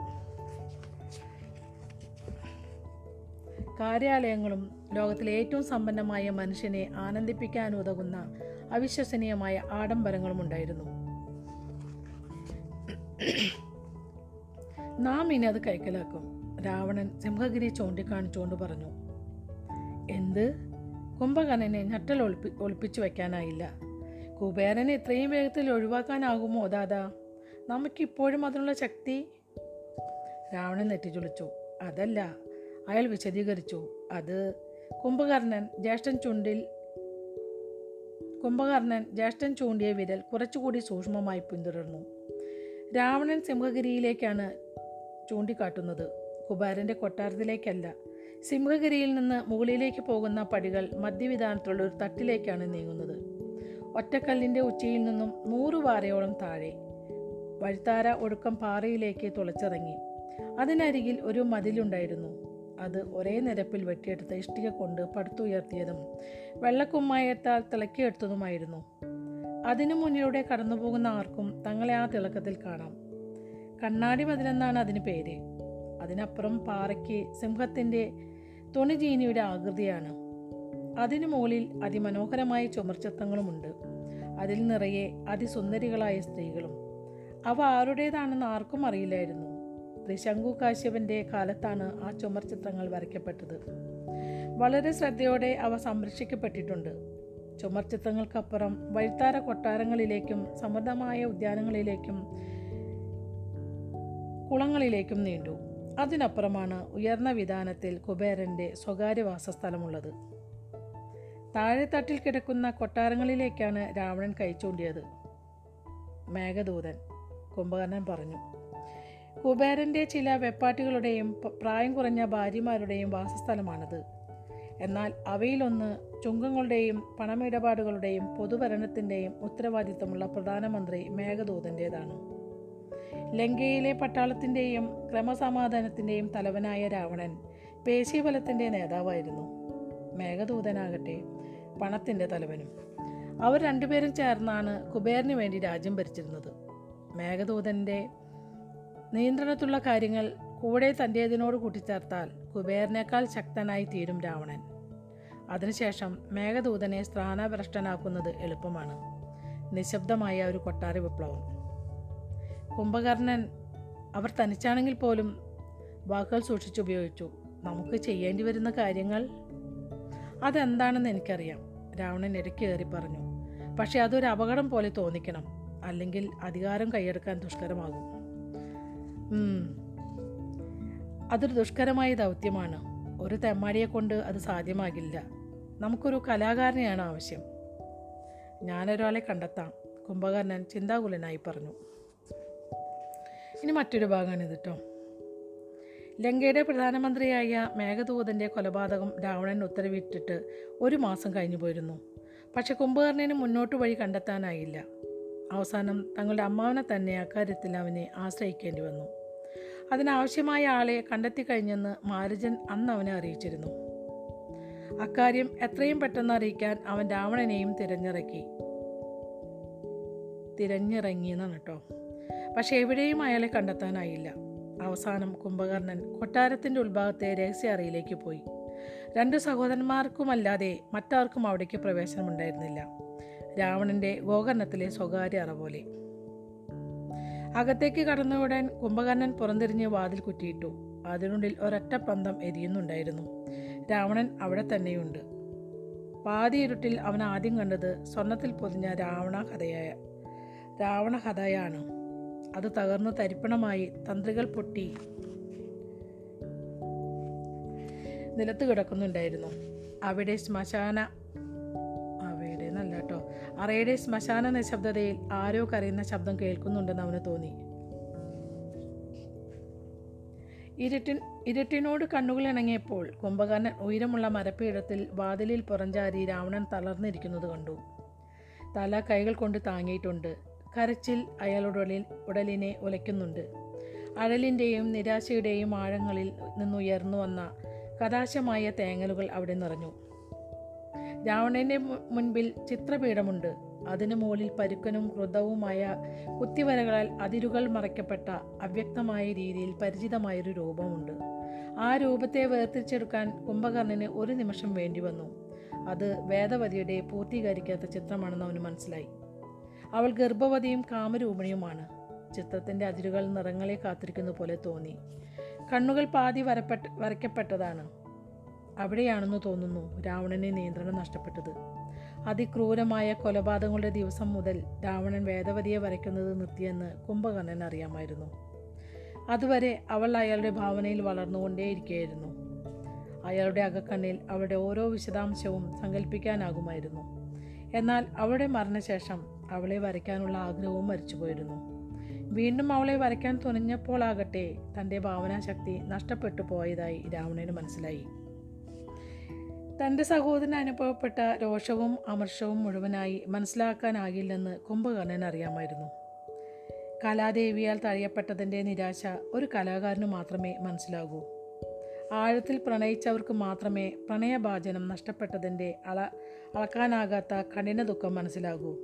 കാര്യാലയങ്ങളും ലോകത്തിലെ ഏറ്റവും സമ്പന്നമായ മനുഷ്യനെ ആനന്ദിപ്പിക്കാനുതകുന്ന അവിശ്വസനീയമായ ആഡംബരങ്ങളും ഉണ്ടായിരുന്നു. നാം ഇനി അത് കൈക്കലാക്കും. രാവണൻ സിംഹഗിരി ചൂണ്ടിക്കാണിച്ചുകൊണ്ട് പറഞ്ഞു എന്ത്? കുംഭകർണനെ ഞെട്ടൽ ഒളിപ്പി ഒളിപ്പിച്ചു വയ്ക്കാനായില്ല. കുബേരനെ ഇത്രയും വേഗത്തിൽ ഒഴിവാക്കാനാകുമോ ദാദാ? നമുക്കിപ്പോഴും അതിനുള്ള ശക്തി? രാവണൻ നെറ്റിച്ചുളിച്ചു അതല്ല. അയാൾ വിശദീകരിച്ചു. അത് കുംഭകർണൻ ജ്യേഷ്ഠൻ ചുണ്ടിൽ കുംഭകർണൻ ജ്യേഷ്ഠൻ ചൂണ്ടിയ വിരൽ കുറച്ചുകൂടി സൂക്ഷ്മമായി പിന്തുടർന്നു. രാവണൻ സിംഹഗിരിയിലേക്കാണ് ചൂണ്ടിക്കാട്ടുന്നത്. കുബാരന്റെ കൊട്ടാരത്തിലേക്കല്ല. സിംഹഗിരിയിൽ നിന്ന് മുകളിലേക്ക് പോകുന്ന പടികൾ മധ്യവിധാനത്തുള്ള ഒരു തട്ടിലേക്കാണ് നീങ്ങുന്നത്. ഒറ്റക്കല്ലിന്റെ ഉച്ചയിൽ നിന്നും നൂറ് വാരയോളം താഴെ. വഴിത്താര ഒടുക്കം പാറയിലേക്ക് തുളച്ചിറങ്ങി. അതിനരികിൽ ഒരു മതിലുണ്ടായിരുന്നു. അത് ഒരേ നിരപ്പിൽ വെട്ടിയെടുത്ത ഇഷ്ടിക കൊണ്ട് പടുത്തുയർത്തിയതും വെള്ളക്കുമ്മായത്താൽ തിളക്കിയെടുത്തതുമായിരുന്നു. അതിനു മുന്നിലൂടെ കടന്നുപോകുന്ന ആർക്കും തങ്ങളെ ആ തിളക്കത്തിൽ കാണാം. കണ്ണാടി മതിലെന്നാണ് അതിന് പേര്. അതിനപ്പുറം പാറയ്ക്ക് സിംഹത്തിന്റെ തുണിജീനിയുടെ ആകൃതിയാണ്. അതിനു മുകളിൽ അതിമനോഹരമായ ചുമർച്ചത്തങ്ങളുമുണ്ട്. അതിൽ നിറയെ അതിസുന്ദരികളായ സ്ത്രീകളും. അവ ആരുടേതാണെന്ന് ആർക്കും അറിയില്ലായിരുന്നു. ത്രിശങ്കു കാശ്യപന്റെ കാലത്താണ് ആ ചുമർചിത്രങ്ങൾ വരയ്ക്കപ്പെട്ടത്. വളരെ ശ്രദ്ധയോടെ അവ സംരക്ഷിക്കപ്പെട്ടിട്ടുണ്ട്. ചുമർച്ചിത്രങ്ങൾക്കപ്പുറം വഴിത്താര കൊട്ടാരങ്ങളിലേക്കും സമൃദ്ധമായ ഉദ്യാനങ്ങളിലേക്കും കുളങ്ങളിലേക്കും നീണ്ടു. അതിനപ്പുറമാണ് ഉയർന്ന വിധാനത്തിൽ കുബേരന്റെ സ്വകാര്യ വാസസ്ഥലമുള്ളത്. താഴെത്തട്ടിൽ കിടക്കുന്ന കൊട്ടാരങ്ങളിലേക്കാണ് രാവണൻ കൈ മേഘദൂതൻ കുംഭകർണൻ പറഞ്ഞു കുബേരന്റെ ചില വെപ്പാട്ടികളുടെയും പ്രായം കുറഞ്ഞ ഭാര്യമാരുടെയും വാസസ്ഥലമാണത്. എന്നാൽ അവയിലൊന്ന് ചുങ്കങ്ങളുടെയും പണമിടപാടുകളുടെയും പൊതുഭരണത്തിന്റെയും ഉത്തരവാദിത്തമുള്ള പ്രധാനമന്ത്രി മേഘദൂതന്റേതാണ് ലങ്കയിലെ പട്ടാളത്തിന്റെയും ക്രമസമാധാനത്തിന്റെയും തലവനായ രാവണൻ പേശീബലത്തിന്റെ നേതാവായിരുന്നു. മേഘദൂതനാകട്ടെ പണത്തിന്റെ തലവനും. അവർ രണ്ടുപേരും ചേർന്നാണ് കുബേറിന് വേണ്ടി രാജ്യം ഭരിച്ചിരുന്നത്. മേഘദൂതന്റെ നിയന്ത്രണത്തിലുള്ള കാര്യങ്ങൾ കൂടെ തന്റേതിനോട് കൂട്ടിച്ചേർത്താൽ കുബേരനേക്കാൾ ശക്തനായി തീരും രാവണൻ. അതിനുശേഷം മേഘദൂതനെ സ്ഥാനഭ്രഷ്ടനാക്കുന്നത് എളുപ്പമാണ്. നിശബ്ദമായ ഒരു കൊട്ടാര വിപ്ലവം. കുംഭകർണൻ അവർ തനിച്ചാണെങ്കിൽ പോലും വാക്കുകൾ സൂക്ഷിച്ചുപയോഗിച്ചു നമുക്ക് ചെയ്യേണ്ടി വരുന്ന കാര്യങ്ങൾ? അതെന്താണെന്ന് എനിക്കറിയാം രാവണൻ ഇടയ്ക്കേറി പറഞ്ഞു. പക്ഷേ അതൊരു അപകടം പോലെ തോന്നിക്കണം. അല്ലെങ്കിൽ അധികാരം കൈയെടുക്കാൻ ദുഷ്കരമാകും. അതൊരു ദുഷ്കരമായ ദൗത്യമാണ്. ഒരു തെമ്മാടിയെ കൊണ്ട് അത് സാധ്യമാകില്ല. നമുക്കൊരു കലാകാരനെയാണ് ആവശ്യം. ഞാനൊരാളെ കണ്ടെത്താം. കുംഭകർണൻ ചിന്താകുലനായി പറഞ്ഞു. ഇനി മറ്റൊരു ഭാഗമാണിത് കേട്ടോ ലങ്കയുടെ പ്രധാനമന്ത്രിയായ മേഘദൂതന്റെ കൊലപാതകം രാവണൻ ഉത്തരവിട്ടിട്ട് ഒരു മാസം കഴിഞ്ഞു പോയിരുന്നു. പക്ഷെ കുംഭകർണന് മുന്നോട്ട് വഴി കണ്ടെത്താനായില്ല. അവസാനം തങ്ങളുടെ അമ്മാവനെ തന്നെ അക്കാര്യത്തിൽ അവനെ ആശ്രയിക്കേണ്ടി വന്നു. അതിനാവശ്യമായ ആളെ കണ്ടെത്തി കഴിഞ്ഞെന്ന് മാരുജൻ അന്ന് അവനെ അറിയിച്ചിരുന്നു. അക്കാര്യം എത്രയും പെട്ടെന്ന് അറിയിക്കാൻ അവൻ രാവണനെയും തിരഞ്ഞിറക്കി. തിരഞ്ഞിറങ്ങി എന്നാണ് കേട്ടോ. പക്ഷെ എവിടെയും അയാളെ കണ്ടെത്താനായില്ല. അവസാനം കുംഭകർണൻ കൊട്ടാരത്തിന്റെ ഉൾഭാഗത്തെ രഹസ്യ അറയിലേക്ക് പോയി. രണ്ട് സഹോദരന്മാർക്കുമല്ലാതെ മറ്റാർക്കും അവിടേക്ക് പ്രവേശനമുണ്ടായിരുന്നില്ല. രാവണന്റെ ഗോകർണത്തിലെ സ്വകാര്യ അറ പോലെ. അകത്തേക്ക് കടന്നയുടൻ കുംഭകർണൻ പുറംതിരിഞ്ഞ് വാതിൽ കുറ്റിയിട്ടു. അതിനുള്ളിൽ ഒരൊറ്റ പന്തം എരിയുന്നുണ്ടായിരുന്നു. രാവണൻ അവിടെ തന്നെയുണ്ട്. പാതി ഇരുട്ടിൽ അവൻ ആദ്യം കണ്ടത് സ്വർണത്തിൽ പൊതിഞ്ഞ രാവണ കഥയായ രാവണ കഥയാണ് അത് തകർന്ന് തരിപ്പണമായി തന്ത്രികൾ പൊട്ടി നിലത്ത് കിടക്കുന്നുണ്ടായിരുന്നു. അവിടെ ശ്മശാന അറയുടെ ശ്മശാന നിശബ്ദതയിൽ ആരോ കരയുന്ന ശബ്ദം കേൾക്കുന്നുണ്ടെന്ന് അവന് തോന്നി. ഇരുട്ടിൻ ഇരുട്ടിനോട് കണ്ണുകൾ ഇണങ്ങിയപ്പോൾ കുംഭകർണൻ ഉയരമുള്ള മരപ്പീഠത്തിൽ വാതിലിൽ പുറഞ്ചാരി രാവണൻ തളർന്നിരിക്കുന്നത് കണ്ടു. തല കൈകൾ കൊണ്ട് താങ്ങിയിട്ടുണ്ട്. കരച്ചിൽ അയാളുടെ ഉടലിൽ ഉടലിനെ ഉലയ്ക്കുന്നുണ്ട് അഴലിന്റെയും നിരാശയുടെയും ആഴങ്ങളിൽ നിന്നുയർന്നു വന്ന കഥാശമായ തേങ്ങലുകൾ അവിടെ നിറഞ്ഞു. രാവണന്റെ മുൻപിൽ ചിത്രപീഠമുണ്ട്. അതിനു മുകളിൽ പരുക്കനും ക്രുതവുമായ കുത്തിവരകളാൽ അതിരുകൾ മറയ്ക്കപ്പെട്ട അവ്യക്തമായ രീതിയിൽ പരിചിതമായൊരു രൂപമുണ്ട്. ആ രൂപത്തെ വേർതിരിച്ചെടുക്കാൻ കുംഭകർണന് ഒരു നിമിഷം വേണ്ടി വന്നു. അത് വേദവതിയുടെ പൂർത്തീകരിക്കാത്ത ചിത്രമാണെന്ന് അവന് മനസ്സിലായി. അവൾ ഗർഭവതിയും കാമരൂപിണിയുമാണ്. ചിത്രത്തിന്റെ അതിരുകൾ നിറങ്ങളെ കാത്തിരിക്കുന്ന പോലെ തോന്നി. കണ്ണുകൾ പാതി വരപ്പെട്ട് വരയ്ക്കപ്പെട്ടതാണ്. അവിടെയാണെന്ന് തോന്നുന്നു രാവണന് നിയന്ത്രണം നഷ്ടപ്പെട്ടത്. അതിക്രൂരമായ കൊലപാതകങ്ങളുടെ ദിവസം മുതൽ രാവണൻ വേദവതിയെ വരയ്ക്കുന്നത് നിർത്തിയെന്ന് കുംഭകർണൻ അറിയാമായിരുന്നു. അതുവരെ അവൾ അയാളുടെ ഭാവനയിൽ വളർന്നുകൊണ്ടേയിരിക്കുകയായിരുന്നു അയാളുടെ അകക്കണ്ണിൽ അവളുടെ ഓരോ വിശദാംശവും സങ്കല്പിക്കാനാകുമായിരുന്നു എന്നാൽ അവളുടെ മരണശേഷം അവളെ വരയ്ക്കാനുള്ള ആഗ്രഹവും മരിച്ചുപോയിരുന്നു. വീണ്ടും അവളെ വരയ്ക്കാൻ തുനിഞ്ഞപ്പോളാകട്ടെ തന്റെ ഭാവനാശക്തി നഷ്ടപ്പെട്ടു പോയതായി രാവണന് മനസ്സിലായി. തന്റെ സഹോദരന് അനുഭവപ്പെട്ട രോഷവും അമർഷവും മുഴുവനായി മനസ്സിലാക്കാനാകില്ലെന്ന് കുംഭകർണൻ അറിയാമായിരുന്നു. കലാദേവിയാൽ തഴയപ്പെട്ടതിന്റെ നിരാശ ഒരു കലാകാരന് മാത്രമേ മനസ്സിലാകൂ. ആഴത്തിൽ പ്രണയിച്ചവർക്ക് മാത്രമേ പ്രണയഭാചനം നഷ്ടപ്പെട്ടതിന്റെ അള അളക്കാനാകാത്ത കഠിന ദുഃഖം മനസ്സിലാകൂ.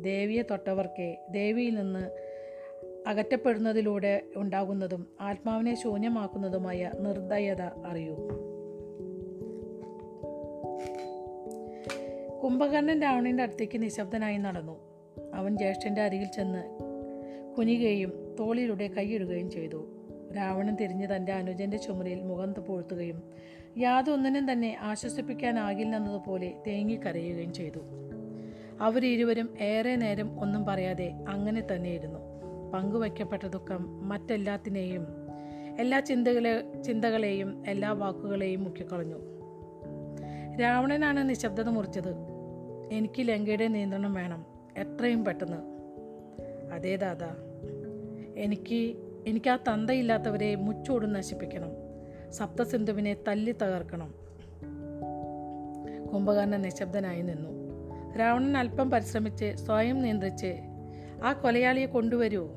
ദേവിയെ തൊട്ടവർക്കേ ദേവിയിൽ നിന്ന് അകറ്റപ്പെടുന്നതിലൂടെ ഉണ്ടാകുന്നതും ആത്മാവിനെ ശൂന്യമാക്കുന്നതുമായ നിർദ്ദയത അറിയൂ. കുംഭകർണൻ രാവണന്റെ അടുത്തേക്ക് നിശബ്ദനായി നടന്നു. അവൻ ജ്യേഷ്ഠന്റെ അരികിൽ ചെന്ന് കുനിയുകയും തോളിലൂടെ കൈയിടുകയും ചെയ്തു. രാവണൻ തിരിഞ്ഞ് തന്റെ അനുജന്റെ ചുമരിൽ മുഖം പൂഴ്ത്തുകയും യാതൊന്നിനും തന്നെ ആശ്വസിപ്പിക്കാനാകില്ലെന്നതുപോലെ തേങ്ങിക്കരയുകയും ചെയ്തു. അവരിരുവരും ഏറെ നേരം ഒന്നും പറയാതെ അങ്ങനെ തന്നെയിരുന്നു. പങ്കുവയ്ക്കപ്പെട്ട ദുഃഖം മറ്റെല്ലാത്തിനെയും എല്ലാ ചിന്തകളെ ചിന്തകളെയും എല്ലാ വാക്കുകളെയും മുക്കിക്കളഞ്ഞു. രാവണനാണ് നിശബ്ദത മുറിച്ചത്. എനിക്ക് ലങ്കയുടെ നിയന്ത്രണം വേണം. എത്രയും പെട്ടെന്ന്. അതേ ദാദാ. എനിക്ക് എനിക്ക് ആ തന്തയില്ലാത്തവരെ മുച്ചോടും നശിപ്പിക്കണം. സപ്തസിന്ധുവിനെ തല്ലി തകർക്കണം. കുംഭകർണൻ നിശബ്ദനായി നിന്നു. രാവണൻ അല്പം പരിശ്രമിച്ച് സ്വയം നിയന്ത്രിച്ച് ആ കൊലയാളിയെ കൊണ്ടുവരൂ.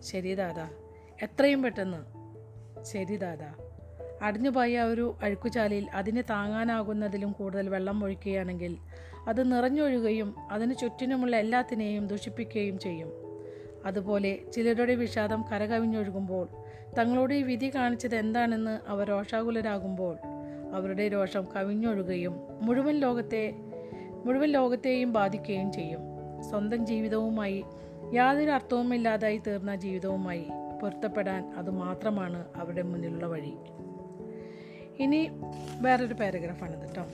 ശരി ദാദാ. എത്രയും പെട്ടെന്ന്. ശരി ദാദാ. അടിഞ്ഞുപോയ ഒരു അഴുക്കുചാലിൽ അതിന് താങ്ങാനാകുന്നതിലും കൂടുതൽ വെള്ളം ഒഴിക്കുകയാണെങ്കിൽ അത് നിറഞ്ഞൊഴുകയും അതിന് ചുറ്റിനുമുള്ള എല്ലാത്തിനെയും ദുഷിപ്പിക്കുകയും ചെയ്യും. അതുപോലെ ചിലരുടെ വിഷാദം കരകവിഞ്ഞൊഴുകുമ്പോൾ തങ്ങളോട് വിധി കാണിച്ചത് എന്താണെന്ന് അവർ രോഷാകുലരാകുമ്പോൾ അവരുടെ രോഷം കവിഞ്ഞൊഴുകയും മുഴുവൻ ലോകത്തെ മുഴുവൻ ലോകത്തെയും ബാധിക്കുകയും ചെയ്യും. സ്വന്തം ജീവിതവുമായി യാതൊരു അർത്ഥവുമില്ലാതായി തീർന്ന ജീവിതവുമായി പൊരുത്തപ്പെടാൻ അതുമാത്രമാണ് അവരുടെ മുന്നിലുള്ള വഴി. ഇനി വേറൊരു പാരഗ്രാഫാണ് കേട്ടോ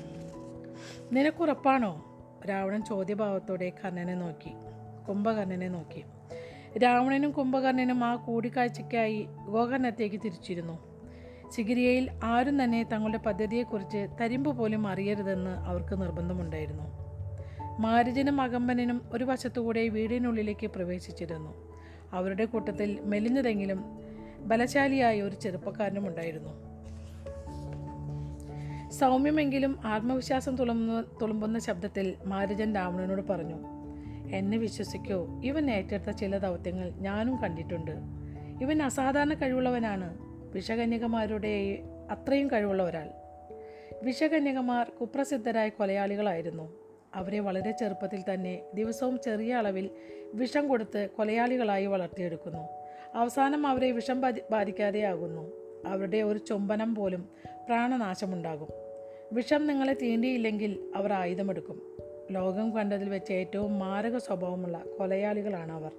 നിനക്കുറപ്പാണോ? രാവണൻ ചോദ്യഭാവത്തോടെ കർണനെ നോക്കി. കുംഭകർണനെ നോക്കി. രാവണനും കുംഭകർണനും ആ കൂടിക്കാഴ്ചയ്ക്കായി ഗോകർണത്തേക്ക് തിരിച്ചിരുന്നു. ചിഗിരിയയിൽ ആരും തന്നെ തങ്ങളുടെ പദ്ധതിയെക്കുറിച്ച് തരിമ്പ് പോലും അറിയരുതെന്ന് അവർക്ക് നിർബന്ധമുണ്ടായിരുന്നു. മാരുജനും അകമ്പനും ഒരു വശത്തുകൂടെ വീടിനുള്ളിലേക്ക് പ്രവേശിച്ചിരുന്നു. അവരുടെ കൂട്ടത്തിൽ മെലിഞ്ഞതെങ്കിലും ബലശാലിയായ ഒരു ചെറുപ്പക്കാരനും ഉണ്ടായിരുന്നു സൗമ്യമെങ്കിലും ആത്മവിശ്വാസം തുളുമ്പുന്ന തുളുമ്പുന്ന ശബ്ദത്തിൽ മാരുജൻ രാവണനോട് പറഞ്ഞു എന്നെ വിശ്വസിക്കോ. ഇവൻ ഏറ്റെടുത്ത ചില ദൗത്യങ്ങൾ ഞാനും കണ്ടിട്ടുണ്ട്. ഇവൻ അസാധാരണ കഴിവുള്ളവനാണ്. വിഷകന്യകമാരുടെ അത്രയും കഴിവുള്ള ഒരാൾ. വിഷകന്യകമാർ കുപ്രസിദ്ധരായ കൊലയാളികളായിരുന്നു. അവരെ വളരെ ചെറുപ്പത്തിൽ തന്നെ ദിവസവും ചെറിയ അളവിൽ വിഷം കൊടുത്ത് കൊലയാളികളായി വളർത്തിയെടുക്കുന്നു. അവസാനം അവരെ വിഷം ബാധിക്കാതെ ബാധിക്കാതെയാകുന്നു. അവരുടെ ഒരു ചുംബനം പോലും പ്രാണനാശമുണ്ടാകും. വിഷം നിങ്ങളെ തീണ്ടിയില്ലെങ്കിൽ അവർ ആയുധമെടുക്കും. ലോകം കണ്ടതിൽ വെച്ച് ഏറ്റവും മാരക സ്വഭാവമുള്ള കൊലയാളികളാണ് അവർ.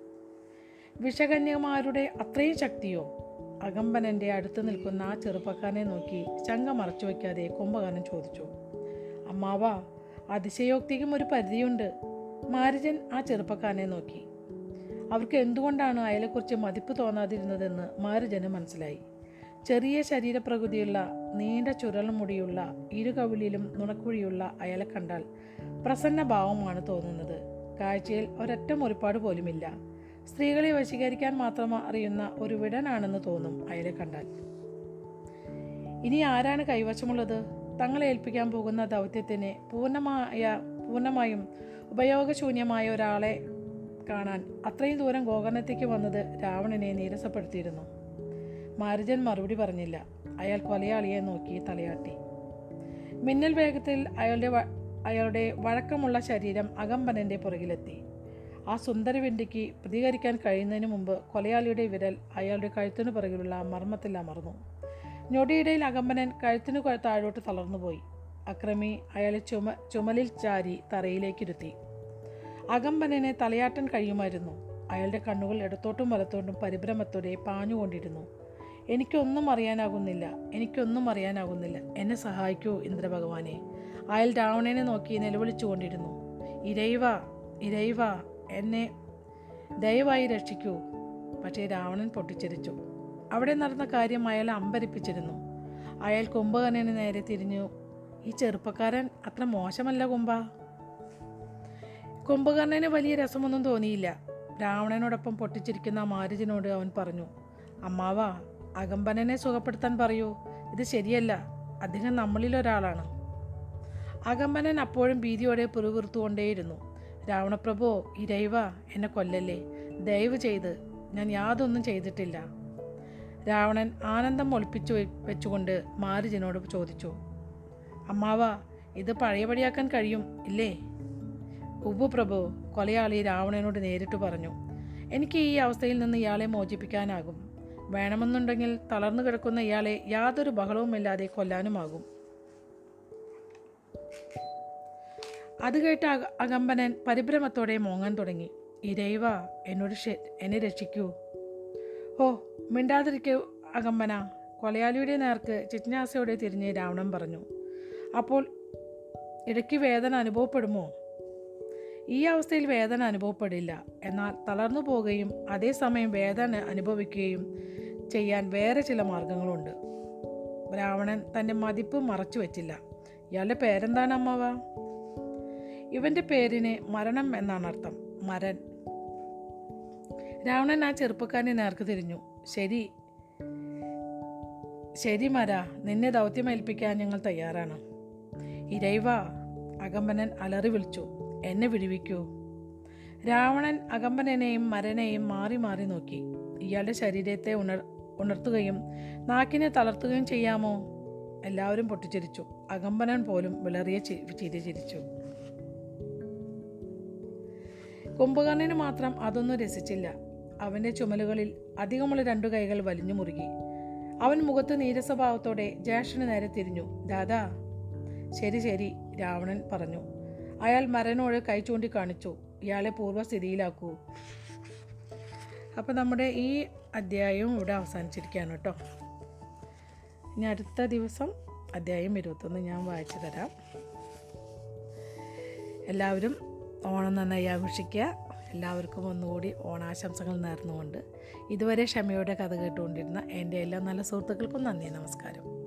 വിഷകന്യമാരുടെ അത്രയും ശക്തിയോ? അകമ്പനന്റെ അടുത്ത് നിൽക്കുന്ന ആ ചെറുപ്പക്കാരനെ നോക്കി ശങ്ക മറച്ചു വയ്ക്കാതെ കുംഭകർണൻ ചോദിച്ചു. അമ്മാവ അതിശയോക്തിക്കും ഒരു പരിധിയുണ്ട്. മാരുജൻ ആ ചെറുപ്പക്കാരനെ നോക്കി. അവർക്ക് എന്തുകൊണ്ടാണ് അയാളെക്കുറിച്ച് മതിപ്പ് തോന്നാതിരുന്നതെന്ന് മാരിജന് മനസ്സിലായി. ചെറിയ ശരീരപ്രകൃതിയുള്ള നീണ്ട ചുരുൾമുടിയുള്ള ഇരുകവിളിലും നുണക്കുഴിയുള്ള അയാളെ കണ്ടാൽ പ്രസന്ന ഭാവമാണ് തോന്നുന്നത്. കാഴ്ചയിൽ ഒരൊറ്റ മുറിപ്പാട് പോലുമില്ല. സ്ത്രീകളെ വശീകരിക്കാൻ മാത്രം അറിയുന്ന ഒരു വിടനാണെന്ന് തോന്നും അയാളെ കണ്ടാൽ. ഇനി ആരാണ് കൈവശമുള്ളത്? തങ്ങളെ ഏൽപ്പിക്കാൻ പോകുന്ന ദൗത്യത്തിന് പൂർണമായ പൂർണമായും ഉപയോഗശൂന്യമായ ഒരാളെ കാണാൻ അത്രയും ദൂരം ഗോകർണത്തേക്ക് വന്നത് രാവണനെ നീരസപ്പെടുത്തിയിരുന്നു. മാരുജൻ മറുപടി പറഞ്ഞില്ല. അയാൾ കൊലയാളിയെ നോക്കി തലയാട്ടി. മിന്നൽ വേഗത്തിൽ അയാളുടെ അയാളുടെ വഴക്കമുള്ള ശരീരം അകമ്പനന്റെ പുറകിലെത്തി. ആ സുന്ദരവിണ്ടിക്ക് പ്രതികരിക്കാൻ കഴിയുന്നതിന് മുമ്പ് കൊലയാളിയുടെ വിരൽ അയാളുടെ കഴുത്തിനു പുറകിലുള്ള മർമ്മത്തിൽ അമർന്നു. ഞൊടിയിടയിൽ അകമ്പനൻ കഴുത്തിനു താഴോട്ട് തളർന്നുപോയി. അക്രമി അയാളെ ചുമ ചുമലിൽ ചാരി തറയിലേക്കിരുത്തി. അകമ്പനനെ തലയാട്ടാൻ കഴിയുമായിരുന്നു. അയാളുടെ കണ്ണുകൾ ഇടത്തോട്ടും വലത്തോട്ടും പരിഭ്രമത്തോടെ പാഞ്ഞുകൊണ്ടിരുന്നു. എനിക്കൊന്നും അറിയാനാകുന്നില്ല. എനിക്കൊന്നും അറിയാനാകുന്നില്ല. എന്നെ സഹായിക്കൂ ഇന്ദ്രഭഗവാനെ. അയാൾ രാവണനെ നോക്കി നിലവിളിച്ചുകൊണ്ടിരുന്നു. ഇരൈവ ഇരൈവ എന്നെ ദയവായി രക്ഷിക്കൂ. പക്ഷേ രാവണൻ പൊട്ടിച്ചിരിച്ചു. അവിടെ നടന്ന കാര്യം അയാൾ അമ്പരിപ്പിച്ചിരുന്നു. അയാൾ കുംഭകർണന് നേരെ തിരിഞ്ഞു. ഈ ചെറുപ്പക്കാരൻ അത്ര മോശമല്ല കുംഭ. കുംഭകർണന് വലിയ രസമൊന്നും തോന്നിയില്ല. രാവണനോടൊപ്പം പൊട്ടിച്ചിരിക്കുന്ന മാരുജനോട് അവൻ പറഞ്ഞു. അമ്മാവ അകമ്പനനെ സുഖപ്പെടുത്താൻ പറയൂ. ഇത് ശരിയല്ല. അദ്ദേഹം നമ്മളിൽ ഒരാളാണ്. അകമ്പനൻ അപ്പോഴും ഭീതിയോടെ പിറുപിറുത്തുകൊണ്ടേയിരുന്നു രാവണപ്രഭു ഇരൈവ എന്നെ കൊല്ലല്ലേ? ദയവ് ചെയ്ത്. ഞാൻ യാതൊന്നും ചെയ്തിട്ടില്ല. രാവണൻ ആനന്ദം ഒളിപ്പിച്ചു വെച്ചുകൊണ്ട് മാരുജനോട് ചോദിച്ചു. അമ്മാവ ഇത് പഴയപടിയാക്കാൻ കഴിയും ഇല്ലേ? ഉവ്വ് പ്രഭു കൊലയാളി രാവണനോട് നേരിട്ട് പറഞ്ഞു. എനിക്ക് ഈ അവസ്ഥയിൽ നിന്ന് ഇയാളെ മോചിപ്പിക്കാനാകും. വേണമെന്നുണ്ടെങ്കിൽ തളർന്നു കിടക്കുന്ന ഇയാളെ യാതൊരു ബഹളവുമില്ലാതെ കൊല്ലാനുമാകും. അത് കേട്ട അക- അകമ്പനൻ പരിഭ്രമത്തോടെ മോങ്ങാൻ തുടങ്ങി. ഇരൈവ എന്നോട് എന്നെ രക്ഷിക്കൂ. ഓ മിണ്ടാതിരിക്കൂ അകമ്പന കൊലയാളിയുടെ നേർക്ക് ജിജ്ഞാസയോടെ തിരിഞ്ഞ് രാവണൻ പറഞ്ഞു. അപ്പോൾ ഇടയ്ക്ക് വേദന അനുഭവപ്പെടുമോ? ഈ അവസ്ഥയിൽ വേദന അനുഭവപ്പെടില്ല. എന്നാൽ തളർന്നു പോവുകയും അതേസമയം വേദന അനുഭവിക്കുകയും ചെയ്യാൻ വേറെ ചില മാർഗങ്ങളുണ്ട്. ബ്രാഹ്മണൻ തന്റെ മതിപ്പ് മറച്ചു വച്ചില്ല. ഇയാളുടെ പേരെന്താണ് അമ്മാവ? ഇവന്റെ പേരിന് മരണം എന്നാണ് അർത്ഥം. മരൻ. രാവണൻ ആ ചെറുപ്പക്കാരനെ നേർക്ക് തിരിഞ്ഞു. ശരി. ശരി മര. നിന്നെ ദൗത്യമേൽപ്പിക്കാൻ ഞങ്ങൾ തയ്യാറാണ്. ഇരൈവ അകമ്പനൻ അലറി വിളിച്ചു. എന്നെ വിടുവിക്കൂ. രാവണൻ അകമ്പനെയും മരനെയും മാറി മാറി നോക്കി. ഇയാളുടെ ശരീരത്തെ ഉണർ ഉണർത്തുകയും നാക്കിനെ തളർത്തുകയും ചെയ്യാമോ? എല്ലാവരും പൊട്ടിച്ചിരിച്ചു. അകമ്പനൻ പോലും വിളറിയ ചിരി ചിരിച്ചു. കുംഭകർണന് മാത്രം അതൊന്നും രസിച്ചില്ല. അവന്റെ ചുമലുകളിൽ അധികമുള്ള രണ്ടു കൈകൾ വലിഞ്ഞു മുറുകി. അവൻ മുഖത്ത് നീരസ്വഭാവത്തോടെ ജ്യേഷ്ഠന് നേരെ തിരിഞ്ഞു. ദാദാ. ശരി ശരി രാവണൻ പറഞ്ഞു. അയാൾ മരനോട് കൈ ചൂണ്ടിക്കാണിച്ചു. ഇയാളെ പൂർവസ്ഥിതിയിലാക്കൂ. അപ്പോൾ നമ്മുടെ ഈ അധ്യായവും ഇവിടെ അവസാനിച്ചിരിക്കുകയാണ് കേട്ടോ. ഇനി അടുത്ത ദിവസം അധ്യായം ഇരുപത്തൊന്ന് ഞാൻ വായിച്ചു തരാം. എല്ലാവരും ഓണം നന്നായി ആഘോഷിക്കുക. എല്ലാവർക്കും ഒന്നുകൂടി ഓണാശംസകൾ നേർന്നുകൊണ്ട് ഇതുവരെ ക്ഷമയോടെ കഥ കേട്ടുകൊണ്ടിരുന്ന എന്റെ എല്ലാ നല്ല സുഹൃത്തുക്കൾക്കും നന്ദി നമസ്കാരം.